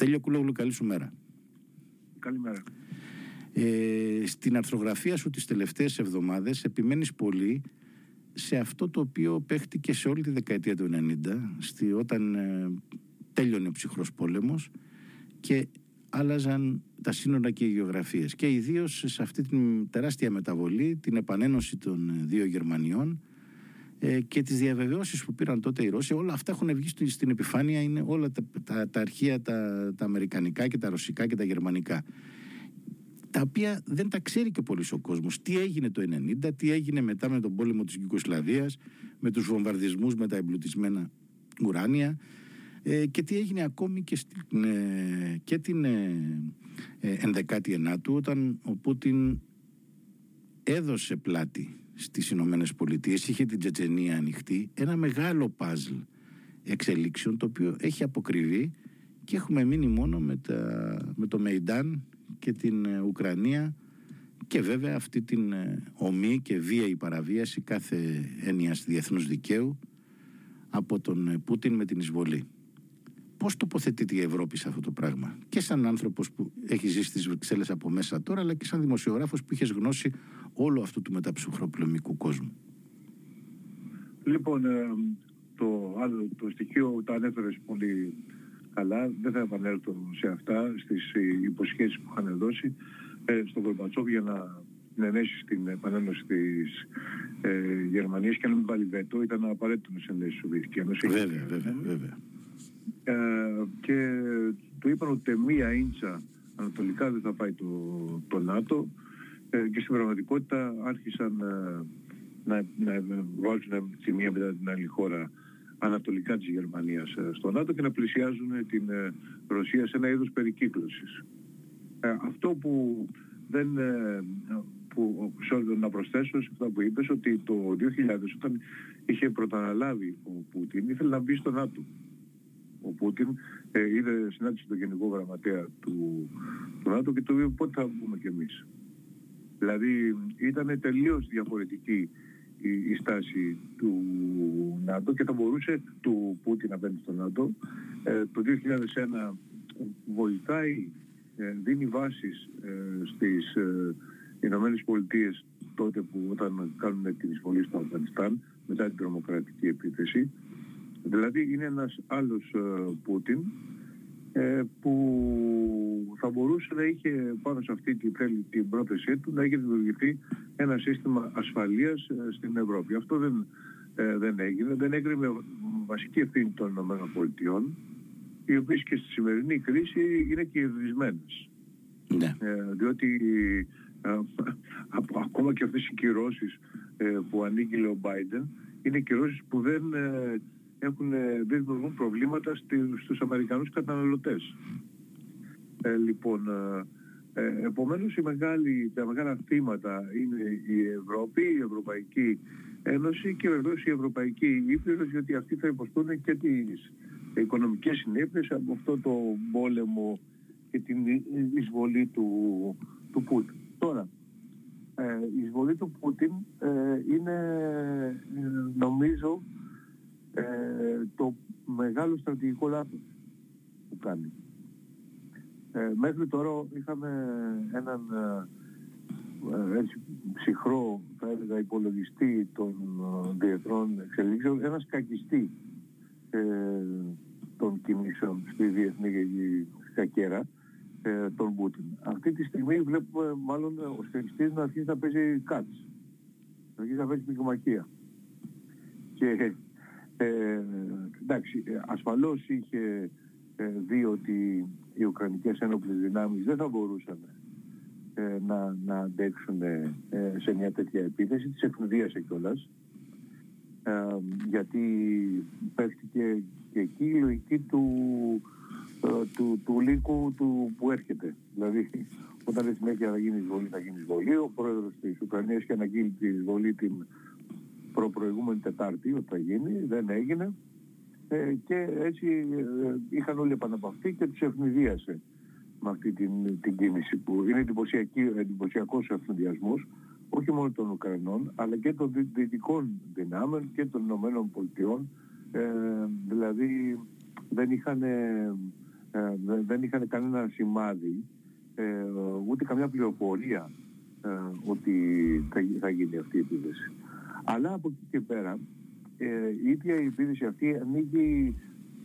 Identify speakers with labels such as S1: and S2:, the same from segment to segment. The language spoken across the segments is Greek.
S1: Στέλιο Κουλόγλου, καλή σου μέρα.
S2: Καλημέρα.
S1: Ε, στην αρθρογραφία σου τις τελευταίες εβδομάδες επιμένεις πολύ σε αυτό το οποίο παίχτηκε σε όλη τη δεκαετία του 90 στη, όταν ε, τέλειωνε ο ψυχρός πόλεμος και άλλαζαν τα σύνορα και οι γεωγραφίες και ιδίως σε αυτή την τεράστια μεταβολή την επανένωση των δύο Γερμανιών ε, και τις διαβεβαιώσεις που πήραν τότε οι Ρώσοι όλα αυτά έχουν βγει στην επιφάνεια είναι όλα τα, τα, τα αρχεία τα, τα αμερικανικά και τα ρωσικά και τα γερμανικά. Τα οποία δεν τα ξέρει και πολύς ο κόσμος. Τι έγινε το 90 τι έγινε μετά με τον πόλεμο της Γιουγκοσλαβίας με τους βομβαρδισμούς με τα εμπλουτισμένα ουράνια ε, και τι έγινε ακόμη και, στην, ε, και την ε, 11η Ενάτου όταν ο Πούτιν έδωσε πλάτη στις Ηνωμένες Πολιτείες, είχε την Τσετσενία ανοιχτή, ένα μεγάλο παζλ εξελίξεων το οποίο έχει αποκριβεί και έχουμε μείνει μόνο με, τα, με το Μεϊντάν και την ε, Ουκρανία και βέβαια αυτή την ε, ομή και βίαιη παραβίαση κάθε έννοιας διεθνούς δικαίου από τον ε, Πούτιν με την εισβολή. Πώς τοποθετείται η Ευρώπη σε αυτό το πράγμα; Και σαν άνθρωπος που έχει ζήσει στις Βρυξέλλες από μέσα τώρα αλλά και σαν δημοσιογράφος που είχες γνώση όλου αυτού του μεταψυχροπλωμικού κόσμου.
S2: Λοιπόν, το άλλο το στοιχείο το ανέφερες πολύ καλά, δεν θα επανέλθω σε αυτά, στις υποσχέσεις που είχαν δώσει ε, στον Κορμπατσόβ για να ενέσει στην επανένωση της ε, Γερμανίας και να μην βάλει βέτο, ήταν απαραίτητο να συνδέσει η Σοβιετική Ένωση.
S1: Βέβαια, βέβαια, βέβαια.
S2: Ε, και του είπαν ότι μία ίντσα ανατολικά δεν θα πάει το, το ΝΑΤΟ ε, και στην πραγματικότητα άρχισαν ε, να, να, να βάζουν τη μία μετά την άλλη χώρα ανατολικά της Γερμανίας ε, στο ΝΑΤΟ και να πλησιάζουν την ε, Ρωσία σε ένα είδος περικύκλωσης. Ε, αυτό που δεν που να προσθέσω σε αυτά που είπες ότι το 2000 όταν είχε πρωταναλάβει ο Πούτιν ήθελε να μπει στο ΝΑΤΟ. Ο Πούτιν ε, είδε συνάντηση τον Γενικό Γραμματέα του, του ΝΑΤΟ και του είπε πότε θα μπούμε κι εμείς. Δηλαδή ήταν τελείως διαφορετική η, στάση του ΝΑΤΟ και θα μπορούσε του Πούτιν απέναντι στο ΝΑΤΟ. Ε, το 2001 βοηθάει, ε, δίνει βάσεις ε, στις ε, Ηνωμένες Πολιτείες τότε που όταν κάνουν την εισβολή στο Αφγανιστάν μετά την τρομοκρατική επίθεση. Δηλαδή είναι ένας άλλος ε, Πούτιν ε, που θα μπορούσε να είχε πάνω σε αυτή την, την πρόθεσή του να είχε δημιουργηθεί ένα σύστημα ασφαλείας ε, στην Ευρώπη. Αυτό δεν, ε, δεν έγινε. Δεν έγινε με βασική ευθύνη των ΗΠΑ οι οποίες και στη σημερινή κρίση είναι και ιδρυσμένες.
S1: Ναι.
S2: διότι ακόμα και αυτές οι κυρώσεις που ανήγγειλε ο Biden είναι κυρώσεις που δεν έχουν, δεν δημιουργούν προβλήματα στους Αμερικανούς καταναλωτές. Ε, λοιπόν, ε, ε, επομένως η μεγάλη, τα μεγάλα θύματα είναι η Ευρώπη, η Ευρωπαϊκή Ένωση και βεβαίως η Ευρωπαϊκή Ήπειρος γιατί αυτοί θα υποστούν και τις οικονομικές συνέπειες από αυτό το πόλεμο και την εισβολή του, του Πούτιν. Τώρα, ε, η εισβολή του Πούτιν ε, είναι νομίζω ε, το μεγάλο στρατηγικό λάθος που κάνει. Ε, μέχρι τώρα είχαμε έναν ε, έτσι, ψυχρό, θα έλεγα, υπολογιστή των ε, διεθνών εξελίξεων, ένας σκακιστή ε, των κινήσεων στη διεθνή κακέρα, ε, τον Πούτιν. Αυτή τη στιγμή βλέπουμε μάλλον ο σκακιστής να αρχίσει να παίζει κάτς. Να αρχίσει να παίζει πικομακία. Και ε, εντάξει, ε, ασφαλώς είχε ε, δει ότι οι Ουκρανικές ένοπλες δυνάμεις δεν θα μπορούσαν ε, να, να αντέξουν ε, σε μια τέτοια επίθεση, τις εκνουδίασε κιόλας, γιατί παίχτηκε και εκεί η λογική του, του, του λύκου του που έρχεται. Δηλαδή, όταν λέει συνέχεια να γίνει εισβολή, θα γίνει εισβολή, ο πρόεδρος της Ουκρανίας και αναγγείλει τη εισβολή την προπροηγούμενη Τετάρτη ότι θα γίνει, δεν έγινε ε, και έτσι ε, είχαν όλοι επαναπαυθεί και τους ευνηδίασε με αυτή την, την κίνηση που είναι εντυπωσιακός ευνηδιασμός όχι μόνο των Ουκρανών αλλά και των δυτικών δυνάμεων και των Ηνωμένων Πολιτειών ε, δηλαδή δεν είχαν ε, δεν είχαν κανένα σημάδι, ε, ούτε καμιά πληροφορία ε, ότι θα, θα γίνει αυτή η επίθεση. Αλλά από εκεί και πέρα, ε, η ίδια η επίθεση αυτή ανοίγει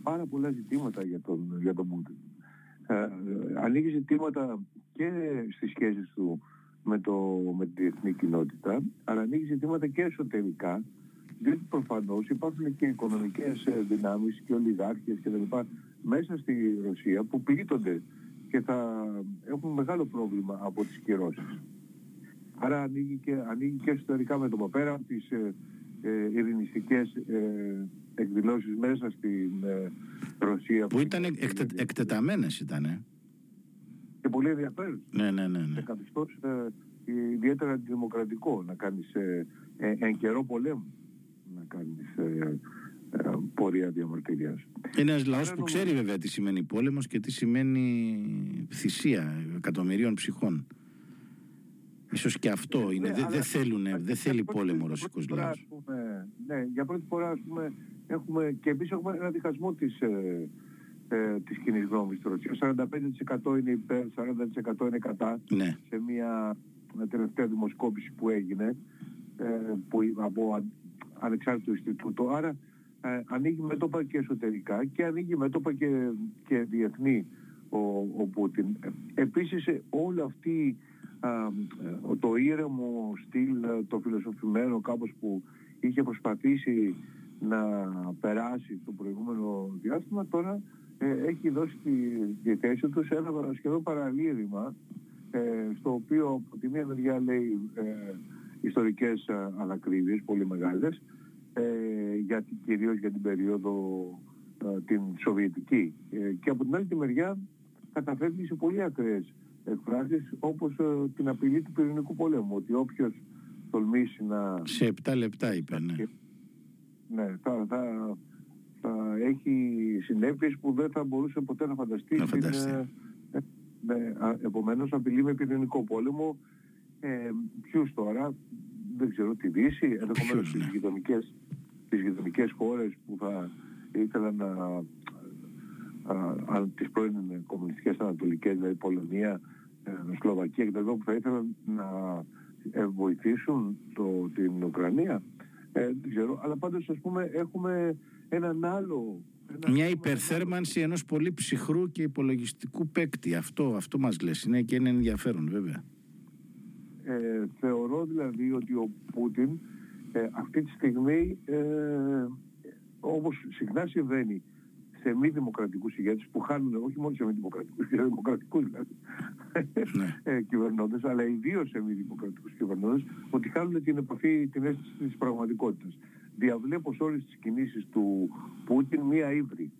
S2: πάρα πολλά ζητήματα για τον, για τον Πούτιν. Ε, ανοίγει ζητήματα και στις σχέσεις του με, το, με τη διεθνή κοινότητα, αλλά ανοίγει ζητήματα και εσωτερικά, διότι προφανώς υπάρχουν και οικονομικές δυνάμεις και ολιγάρχες και τα μέσα στη Ρωσία που πλήττονται και θα έχουν μεγάλο πρόβλημα από τις κυρώσεις. Άρα ανοίγει και, ανοίγει και εσωτερικά με το πέρα τις ε, ε, ειρηνιστικές ε, εκδηλώσεις μέσα στην ε, Ρωσία.
S1: Που ήταν εκτε, εκτεταμένες ήταν.
S2: Και πολύ ενδιαφέρον.
S1: Ναι, ναι, ναι. ναι.
S2: Σε καθιστώς ε, ιδιαίτερα αντιδημοκρατικό να κάνεις ε, ε, εν καιρό πολέμου να κάνεις ε, ε, πορεία διαμαρτυρίας.
S1: Είναι ένας λαός που ξέρει βέβαια τι σημαίνει πόλεμος και τι σημαίνει θυσία εκατομμυρίων ψυχών. Ίσως και αυτό ναι, είναι. Δεν δε θέλουν, δεν θέλει πόλεμο ο ρωσικός λαός.
S2: Ναι, για πρώτη φορά ας πούμε, έχουμε, και εμείς έχουμε ένα διχασμό της, ε, ε, της κοινής γνώμης στη Ρωσία. 45% είναι υπέρ, 40% είναι κατά.
S1: Ναι.
S2: Σε μια τελευταία δημοσκόπηση που έγινε ε, που, από ανεξάρτητο Ινστιτούτο. Άρα ε, ανοίγει μέτωπα και εσωτερικά και ανοίγει μέτωπα και, και διεθνή ο, ο Πούτιν. Επίσης ε, όλη αυτή το ήρεμο στυλ, το φιλοσοφημένο κάπως που είχε προσπαθήσει να περάσει το προηγούμενο διάστημα τώρα ε, έχει δώσει τη, τη θέση του σε ένα σχεδόν παραλήρημα ε, στο οποίο από τη μία μεριά λέει ε, ιστορικές ανακρίβειες πολύ μεγάλες ε, για, κυρίως για την περίοδο ε, την Σοβιετική ε, και από την άλλη τη μεριά καταφεύγει σε πολύ ακραίες εκφράσεις όπως ε, την απειλή του πυρηνικού πολέμου ότι όποιος τολμήσει να...
S1: Σε 7 λεπτά είπε, ναι.
S2: Ναι, θα, θα, θα έχει συνέπειες που δεν θα μπορούσε ποτέ να φανταστεί.
S1: Να φανταστεί.
S2: Την, ε, ναι, επομένως απειλεί με πυρηνικό πόλεμο ε, ποιους τώρα, δεν ξέρω, τη Δύση, ενδεχομένως ναι. τις γειτονικές, τις γειτονικές χώρες που θα ήθελαν να α, τις πρώην κομμουνιστικές ανατολικές, δηλαδή Πολωνία, ε, Σλοβακία κτλ. που θα ήθελαν να ε, βοηθήσουν το, την Ουκρανία. Ε, δεν ξέρω, αλλά πάντως ας πούμε έχουμε έναν άλλο...
S1: Ένα Μια υπερθέρμανση ενός πολύ ψυχρού και υπολογιστικού παίκτη. Αυτό, αυτό μας λες. Είναι και είναι ενδιαφέρον βέβαια.
S2: Ε, θεωρώ δηλαδή ότι ο Πούτιν ε, αυτή τη στιγμή ε, όπως συχνά συμβαίνει σε μη δημοκρατικούς ηγέτες που χάνουν όχι μόνο σε μη δημοκρατικούς, σε δημοκρατικούς δηλαδή, ναι. ε, κυβερνώντες, αλλά ιδίως σε μη δημοκρατικούς κυβερνώντες, ότι χάνουν την επαφή, την αίσθηση της πραγματικότητας. Διαβλέπως σε όλες τις κινήσεις του Πούτιν μία ύβρη.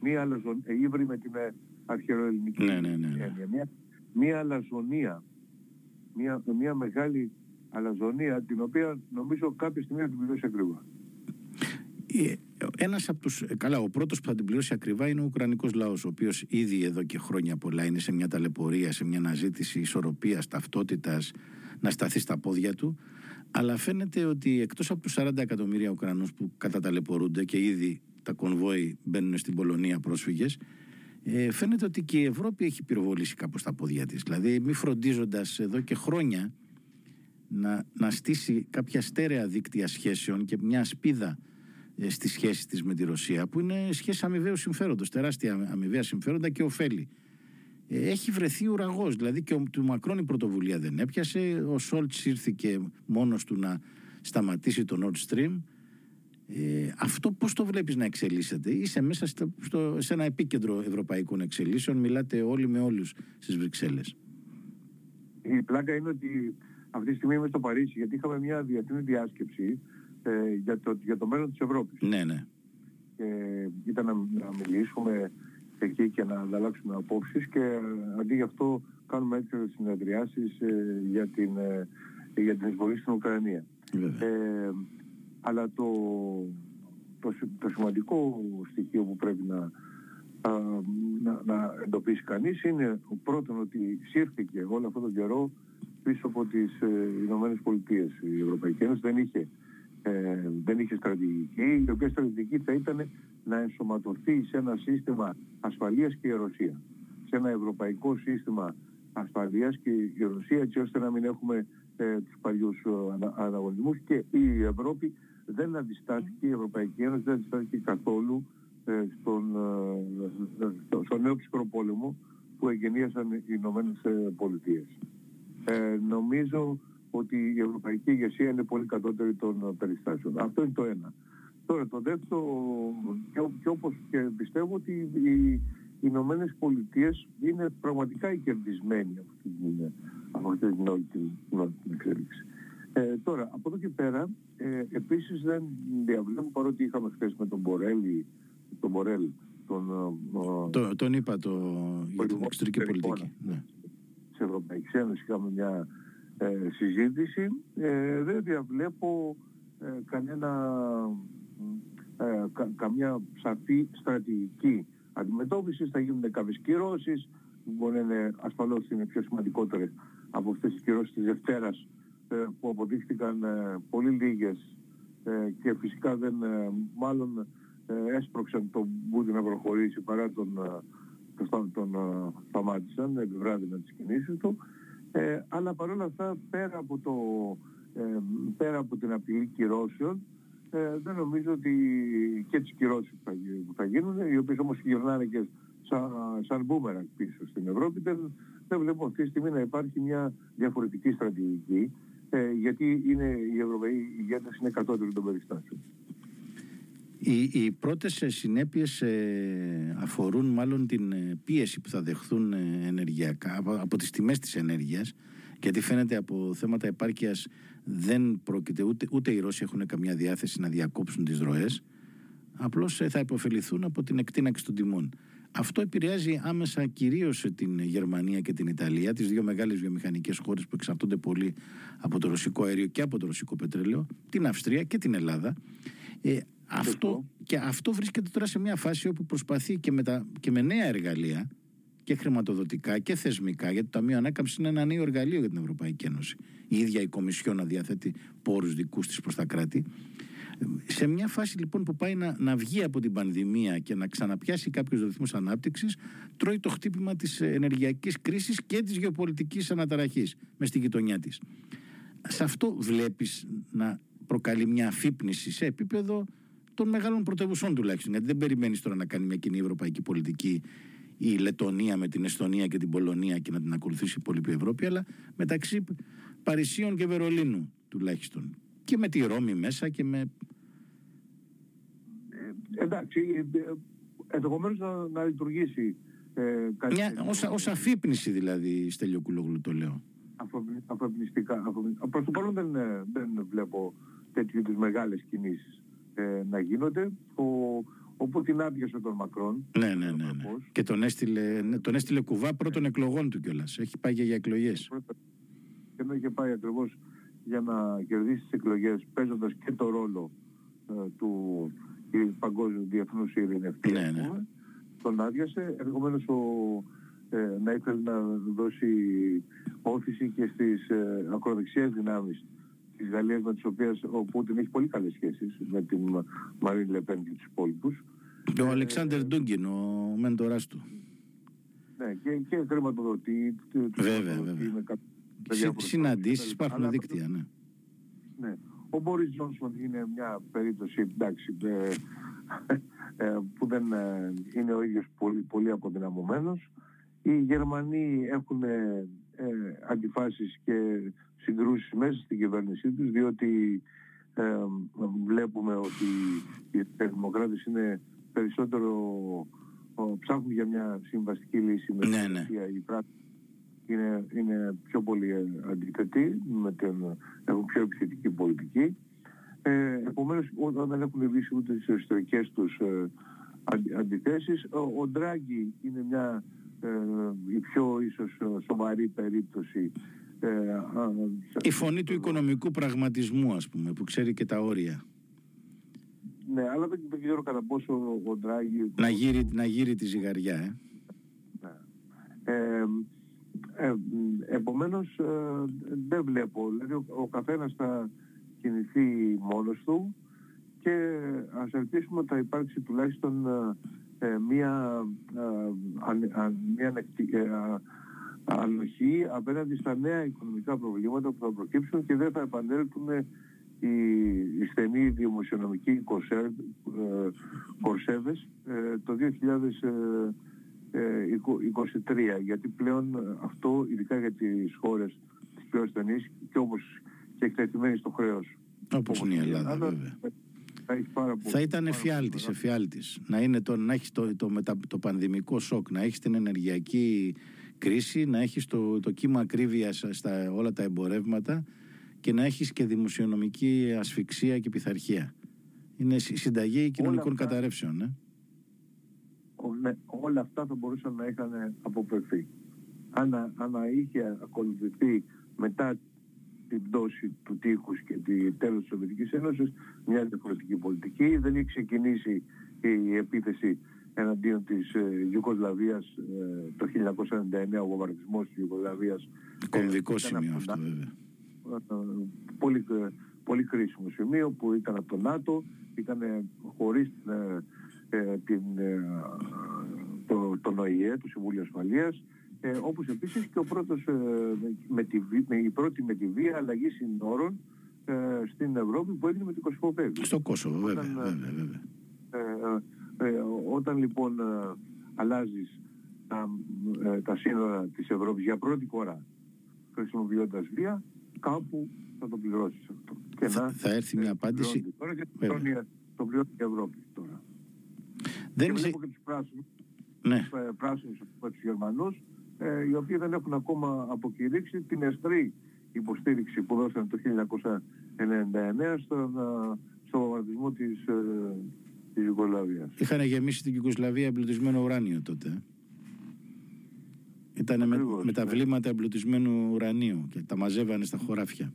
S2: Μία αλαζον, ε, ύβρη με την ε, αρχαιοελληνική
S1: ναι, ναι, ναι, ναι.
S2: Μία, μία αλαζονία. Μία, μία μεγάλη αλαζονία την οποία νομίζω κάποια στιγμή θα την πληρώσει ακριβά.
S1: Ε, Ένας από τους. Ε, καλά, ο πρώτος που θα την πληρώσει ακριβά είναι ο Ουκρανικός λαός, ο οποίος ήδη εδώ και χρόνια πολλά είναι σε μια ταλαιπωρία, σε μια αναζήτηση ισορροπίας, ταυτότητας, να σταθεί στα πόδια του. Αλλά φαίνεται ότι εκτός από τους 40 εκατομμύρια Ουκρανούς που καταταλαιπωρούνται και ήδη τα κονβόι μπαίνουν στην Πολωνία πρόσφυγες, ε, φαίνεται ότι και η Ευρώπη έχει πυροβολήσει κάπως τα πόδια της. Δηλαδή, μη φροντίζοντας εδώ και χρόνια να, να στήσει κάποια στέρεα δίκτυα σχέσεων και μια σπίδα ε, στη σχέση της με τη Ρωσία που είναι σχέση αμοιβαίου συμφέροντος, τεράστια αμοιβαία συμφέροντα και ωφέλη. Ε, έχει βρεθεί ουραγός, δηλαδή και ο, του Μακρόν η πρωτοβουλία δεν έπιασε, ο Σόλτς ήρθε μόνος του να σταματήσει το Nord Stream. Ε, αυτό πώς το βλέπεις να εξελίσσεται, είσαι μέσα στο, στο, σε ένα επίκεντρο ευρωπαϊκών εξελίσεων, μιλάτε όλοι με όλους στις Βρυξέλλες.
S2: Η πλάκα είναι ότι αυτή τη στιγμή είμαι στο Παρίσι γιατί είχαμε μια διεθνή διάσκεψη ε, για, το, για το μέλλον της Ευρώπης.
S1: Ναι, ναι.
S2: Και ήταν να, να μιλήσουμε εκεί και να ανταλλάξουμε απόψεις και ε, αντί γι' αυτό κάνουμε έτσι συνεδριάσεις ε, για, την, ε, για την εισβολή στην Ουκρανία. Ε, αλλά το, το, το σημαντικό στοιχείο που πρέπει να, να, να εντοπίσει κανείς είναι πρώτον ότι σύρθηκε όλο αυτόν τον καιρό πίσω από τις ε, Ηνωμένες Πολιτείες. Η Ευρωπαϊκή Ένωση δεν είχε ε, δεν είχε στρατηγική, η οποία στρατηγική θα ήταν να ενσωματωθεί σε ένα σύστημα ασφαλείας και η Ρωσία. Σε ένα ευρωπαϊκό σύστημα ασφαλείας και η Ρωσία έτσι ώστε να μην έχουμε ε, τους παλιούς ε, ανταγωνισμούς και η Ευρώπη δεν αντιστάθηκε, η Ευρωπαϊκή Ένωση δεν αντιστάθηκε καθόλου ε, στον, ε, στο, νέο ψυχρό πόλεμο που εγγενίασαν οι Ηνωμένες Πολιτείες. Ε, νομίζω ότι η ευρωπαϊκή ηγεσία είναι πολύ κατώτερη των περιστάσεων. Αυτό είναι το ένα. Τώρα το δεύτερο, και, και όπως και πιστεύω ότι οι, οι Ηνωμένες Πολιτείες είναι πραγματικά οι κερδισμένοι από αυτή την, όλη την, την εξέλιξη. Ε, τώρα, από εδώ και πέρα, ε, επίσης δεν διαβλέπω, παρότι είχαμε χθες με τον Μπορέλη, τον Μπορέλ, τον,
S1: ε, το, τον είπα το, για την εξωτερική πολιτική. Ναι.
S2: Της Ευρωπαϊκής Ένωσης είχαμε μια ε, συζήτηση, ε, δεν διαβλέπω ε, κανένα, ε, καμιά σαφή στρατηγική αντιμετώπιση. Θα γίνουν κάποιες κυρώσεις, μπορεί να είναι ασφαλώς είναι πιο σημαντικότερες από αυτές τις κυρώσεις της Δευτέρας που αποδείχθηκαν πολύ λίγες και φυσικά δεν, μάλλον έσπρωξαν τον Μπούτι να προχωρήσει παρά τον, τον, τον σταμάτησαν, επιβράδυναν τις κινήσεις του. Ε, αλλά παρόλα αυτά πέρα από, το, ε, πέρα από την απειλή κυρώσεων ε, δεν νομίζω ότι και τις κυρώσεις που θα, που θα γίνουν, οι οποίες όμως γυρνάνε και σαν, σαν μπούμεραν πίσω στην Ευρώπη, δεν, δεν βλέπω αυτή τη στιγμή να υπάρχει μια διαφορετική στρατηγική, ε, γιατί είναι, οι Ευρωπαίοι ηγέτες είναι κατώτεροι των περιστάσεων.
S1: Οι, οι πρώτες συνέπειες ε, αφορούν μάλλον την ε, πίεση που θα δεχθούν ε, ενεργειακά από, από τις τιμές της ενέργειας γιατί φαίνεται από θέματα επάρκειας δεν πρόκειται ούτε, ούτε οι Ρώσοι έχουν καμιά διάθεση να διακόψουν τις ροές απλώς θα υποφεληθούν από την εκτείναξη των τιμών. Αυτό επηρεάζει άμεσα κυρίως την Γερμανία και την Ιταλία, τις δύο μεγάλες βιομηχανικές χώρες που εξαρτώνται πολύ από το ρωσικό αέριο και από το ρωσικό πετρέλαιο, την Αυστρία και την Ελλάδα. Ε, αυτό, και αυτό βρίσκεται τώρα σε μια φάση όπου προσπαθεί και με, τα, και με νέα εργαλεία και χρηματοδοτικά και θεσμικά, γιατί το Ταμείο Ανάκαμψης είναι ένα νέο εργαλείο για την Ευρωπαϊκή Ένωση. Η ίδια η Κομισιόν να διαθέτει πόρους δικούς της προς τα κράτη. Σε μια φάση λοιπόν που πάει να, να βγει από την πανδημία και να ξαναπιάσει κάποιου ρυθμού ανάπτυξης, τρώει το χτύπημα της ενεργειακής κρίσης και της γεωπολιτικής αναταραχής μες στη γειτονιά της. Σε αυτό βλέπεις να προκαλεί μια αφύπνιση σε επίπεδο των μεγάλων πρωτεύουσών τουλάχιστον. Γιατί δεν περιμένεις τώρα να κάνει μια κοινή ευρωπαϊκή πολιτική η Λετωνία με την Εστονία και την Πολωνία και να την ακολουθήσει η υπόλοιπη Ευρώπη, αλλά μεταξύ Παρισίων και Βερολίνου τουλάχιστον. Και με τη Ρώμη μέσα και με.
S2: Ε, εντάξει, ε, ενδεχομένως να, να λειτουργήσει ε,
S1: κάτι. Μια, ως, αφύπνιση δηλαδή, Στέλιο Κουλόγλου το λέω.
S2: Αφοπνιστικά. Προς το παρόν δεν, ε, δεν βλέπω τέτοιου είδους μεγάλες κινήσεις ε, να γίνονται. Ο, ο Πούτιν άδειασε τον Μακρόν.
S1: Ναι, ναι, ναι. ναι. Και τον έστειλε, ναι, τον έστειλε κουβά πρώτων εκλογών του κιόλας. Έχει πάει για εκλογές.
S2: Και ενώ είχε πάει ακριβώς για να κερδίσει τις εκλογές, παίζοντας και το ρόλο ε, του παγκόσμιου διεθνούς ειρηνευτής. Ναι, ναι. Τον άδειασε. Ενδεχομένως ε, να ήθελε να δώσει όθηση και στις ε, ακροδεξιές δυνάμεις της Γαλλίας με τις οποίες ο Πούτιν έχει πολύ καλές σχέσεις με την Μαρίν Λεπέν και τους υπόλοιπους.
S1: Και ο Αλεξάνδρ ε, Ντούγκιν, ο μέντορας του.
S2: Ναι, και, και χρηματοδοτεί.
S1: Βέβαια, βέβαια. Συναντήσεις, υπάρχουν δίκτυα, ναι.
S2: Ναι. Ο Μπόρις Τζόνσον είναι μια περίπτωση, εντάξει, ε, ε, που δεν είναι ο ίδιος πολύ, πολύ αποδυναμωμένος. Οι Γερμανοί έχουν ε, αντιφάσεις και συγκρούσεις μέσα στην κυβέρνησή τους διότι ε, βλέπουμε ότι οι δημοκράτες είναι περισσότερο ψάχνουν για μια συμβαστική λύση με
S1: ναι, ναι.
S2: η πράξη είναι, είναι πιο πολύ αντιθετή, με την, έχουν πιο επιθετική πολιτική. Ε, επομένως όταν δεν έχουν λύσει ούτε τις εσωτερικές τους ε, αντιθέσεις, ο, ο Ντράγκη είναι μια ε, η πιο ίσως σοβαρή περίπτωση
S1: ε, η φωνή του οικονομικού πραγματισμού, ας πούμε, που ξέρει και τα όρια.
S2: Ναι, αλλά δεν, δεν ξέρω κατά πόσο ο Ντράγη...
S1: Να γύρει, να γύρει τη ζυγαριά, ε.
S2: Ναι. Ε, ε, επομένως, ε, δεν βλέπω. Δηλαδή, ο, ο καθένας θα, κινηθεί μόνος του και ας ελπίσουμε ότι θα υπάρξει τουλάχιστον ε, μία, μία ανοχή απέναντι στα νέα οικονομικά προβλήματα που θα προκύψουν και δεν θα επανέλθουν οι, οι στενοί δημοσιονομικοί κορσέβες το 2023 γιατί πλέον αυτό ειδικά για τις χώρες τις πιο ασθενείς και όπως και εκτεθειμένοι στο χρέος.
S1: Όπως είναι η Ελλάδα βέβαια.
S2: Θα,
S1: θα ήταν εφιάλτης, εφιάλτης. Να, είναι το, να έχεις το, το, το, το πανδημικό σοκ, να έχεις την ενεργειακή κρίση, να έχεις το, το κύμα ακρίβειας στα όλα τα εμπορεύματα και να έχεις και δημοσιονομική ασφυξία και πειθαρχία. Είναι συνταγή κοινωνικών αυτά, καταρρεύσεων. Ε;
S2: Ναι, όλα αυτά θα μπορούσαν να είχαν αποπευθεί. Αν, αν είχε ακολουθηθεί μετά την πτώση του τείχους και τη τέλος της Σοβιετικής Ένωσης μια διαφορετική πολιτική. Δεν είχε ξεκινήσει η επίθεση εναντίον της ε, Ιουκοσλαβίας ε, το 1999, ο βομβαρδισμός της Ιουκοσλαβίας.
S1: Κομβικό ε, σημείο αυτό βέβαια.
S2: Πολύ, πολύ κρίσιμο σημείο που ήταν από το ΝΑΤΟ, ήταν χωρίς την, το, τον ΟΗΕ, το Συμβούλιο Ασφαλείας, ε, όπως επίσης και ο πρώτος, ε, με τη, με, η πρώτη με τη βία αλλαγή συνόρων ε, στην Ευρώπη που έγινε με την Κωσυφοπέδη.
S1: Στο Κόσοβο, βέβαια. Όταν, βέβαια, βέβαια.
S2: Ε, ε, όταν λοιπόν ε, αλλάζεις τα, τα σύνορα της Ευρώπης για πρώτη φορά χρησιμοποιώντας βία, κάπου θα το πληρώσεις αυτό.
S1: Και θα, να, θα έρθει μια απάντηση.
S2: Τώρα και το πληρώνει η Ευρώπη τώρα. Δεν και βλέπω και τους πράσινους, ναι. τους πράσινους από τους Γερμανούς, ε, οι οποίοι δεν έχουν ακόμα αποκηρύξει την εστρή υποστήριξη που δώσαν το 1999 στον, στο βομβαρδισμό της, ε, της Ιουγκοσλαβίας.
S1: Είχαν γεμίσει την Ιουγκοσλαβία εμπλουτισμένο ουράνιο τότε. Ήταν με, με, τα ναι. βλήματα εμπλουτισμένου ουρανίου και τα μαζεύανε στα χωράφια.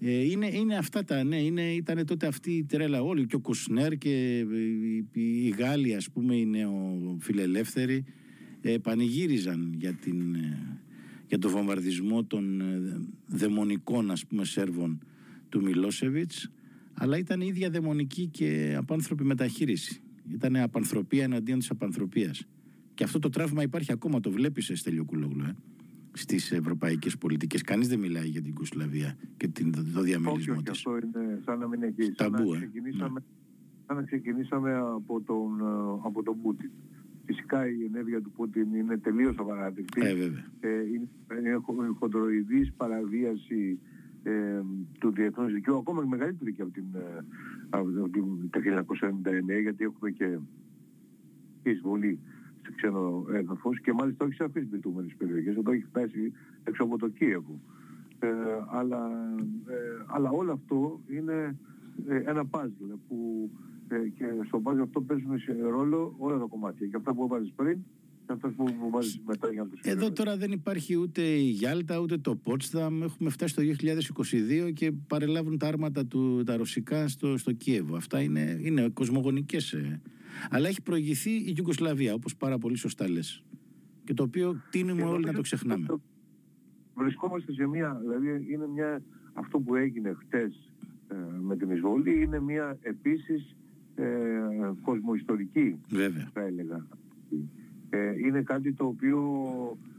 S1: Ε, είναι, είναι αυτά τα, ναι, είναι, ήταν τότε αυτή η τρέλα όλοι και ο Κουσνέρ και οι, οι Γάλλοι ας πούμε οι νεοφιλελεύθεροι ε, πανηγύριζαν για, την, ε, για το βομβαρδισμό των ε, δαιμονικών ας πούμε Σέρβων του Μιλόσεβιτς αλλά ήταν η ίδια δαιμονική και απάνθρωπη μεταχείριση. Ήταν απανθρωπία εναντίον της απανθρωπίας. Και αυτό το τραύμα υπάρχει ακόμα, το βλέπεις Στέλιο Κουλόγλου, ε, στις ευρωπαϊκές πολιτικές. Κανείς δεν μιλάει για την Κουσλαβία και την, το διαμελισμό
S2: της. αυτό είναι σαν να μην έχει.
S1: Ταμπού,
S2: σαν, να ξεκινήσαμε, σαν να ξεκινήσαμε από τον, από τον Πούτιν. Φυσικά η ενέργεια του Πούτιν είναι τελείως απαράδεκτη.
S1: Ε, βέβαια.
S2: Ε, είναι, είναι χοντροειδής παραβίαση ε, του διεθνούς δικαίου, ακόμα και μεγαλύτερη και από την, ε, από την 1999, γιατί έχουμε και εισβολή στο ξένο έδαφος και μάλιστα όχι σε αφισβητούμενες περιοχές, εδώ έχει φτάσει έξω από το Κίεβο. Ε, αλλά, ε, αλλά όλο αυτό είναι ε, ένα παζλ που ε, και στο μπάζι αυτό παίζουν σε ρόλο όλα τα κομμάτια. Και αυτά που βάζεις πριν και αυτά που βάζεις μετά για να το
S1: Εδώ τώρα δεν υπάρχει ούτε η Γιάλτα ούτε το Πότσταμ. Έχουμε φτάσει το 2022 και παρελάβουν τα άρματα του, τα ρωσικά στο, στο Κίεβο. Αυτά είναι, είναι κοσμογονικές. Ε. Αλλά έχει προηγηθεί η Ιουγκοσλαβία, όπως πάρα πολύ σωστά λες. Και το οποίο τίνουμε όλοι να το ξεχνάμε.
S2: Βρισκόμαστε σε μια, δηλαδή είναι μια, αυτό που έγινε χτες ε, με την εισβολή είναι μια επίσης ε, κοσμοϊστορική
S1: Βέβαια.
S2: θα έλεγα. Ε, είναι κάτι το οποίο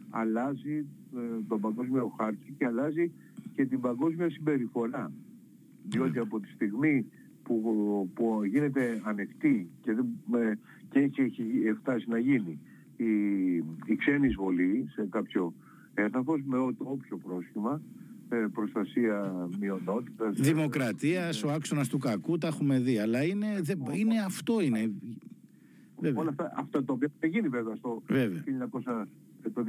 S2: αλλάζει ε, τον παγκόσμιο χάρτη και αλλάζει και την παγκόσμια συμπεριφορά. Διότι από τη στιγμή που, που γίνεται ανεκτή και, δεν, και έχει, έχει φτάσει να γίνει η, η ξένη εισβολή σε κάποιο έδαφος με όποιο πρόσχημα ε, προστασία μειονότητας.
S1: Δημοκρατίας, ο άξονας του κακού, τα έχουμε δει. Αλλά είναι, είναι αυτό είναι.
S2: Βέβαια. Όλα αυτά, αυτά το οποίο έχει γίνει βέβαια στο, βέβαια. 1900, το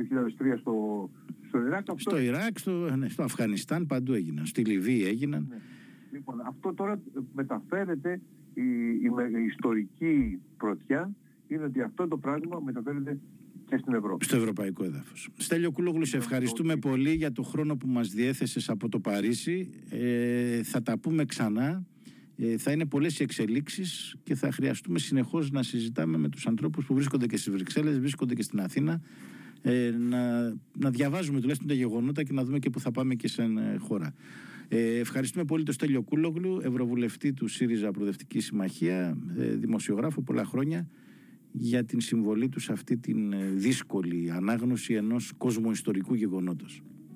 S2: 2003 στο, στο Ιράκ.
S1: Αυτό... Στο Ιράκ, στο, ναι, στο Αφγανιστάν παντού έγιναν. Στη Λιβύη έγιναν. Ναι.
S2: Λοιπόν, αυτό τώρα μεταφέρεται η, η, η ιστορική πρωτιά είναι ότι αυτό το πράγμα μεταφέρεται και στην Ευρώπη.
S1: Στο ευρωπαϊκό έδαφος. Στέλιο Κούλογλου, σε ευχαριστούμε πολύ για το χρόνο που μας διέθεσες από το Παρίσι. Ε, θα τα πούμε ξανά. Ε, θα είναι πολλές οι εξελίξεις και θα χρειαστούμε συνεχώς να συζητάμε με τους ανθρώπους που βρίσκονται και στις Βρυξέλλες, βρίσκονται και στην Αθήνα. Ε, να, διαβάζουμε τουλάχιστον τα γεγονότα και να δούμε και πού θα πάμε και σαν χώρα. Ε, ευχαριστούμε πολύ τον Στέλιο Κούλογλου, Ευρωβουλευτή του ΣΥΡΙΖΑ Προοδευτικής Συμμαχία, ε, δημοσιογράφο πολλά χρόνια, για την συμβολή του σε αυτή την δύσκολη ανάγνωση ενός κοσμοϊστορικού γεγονότος.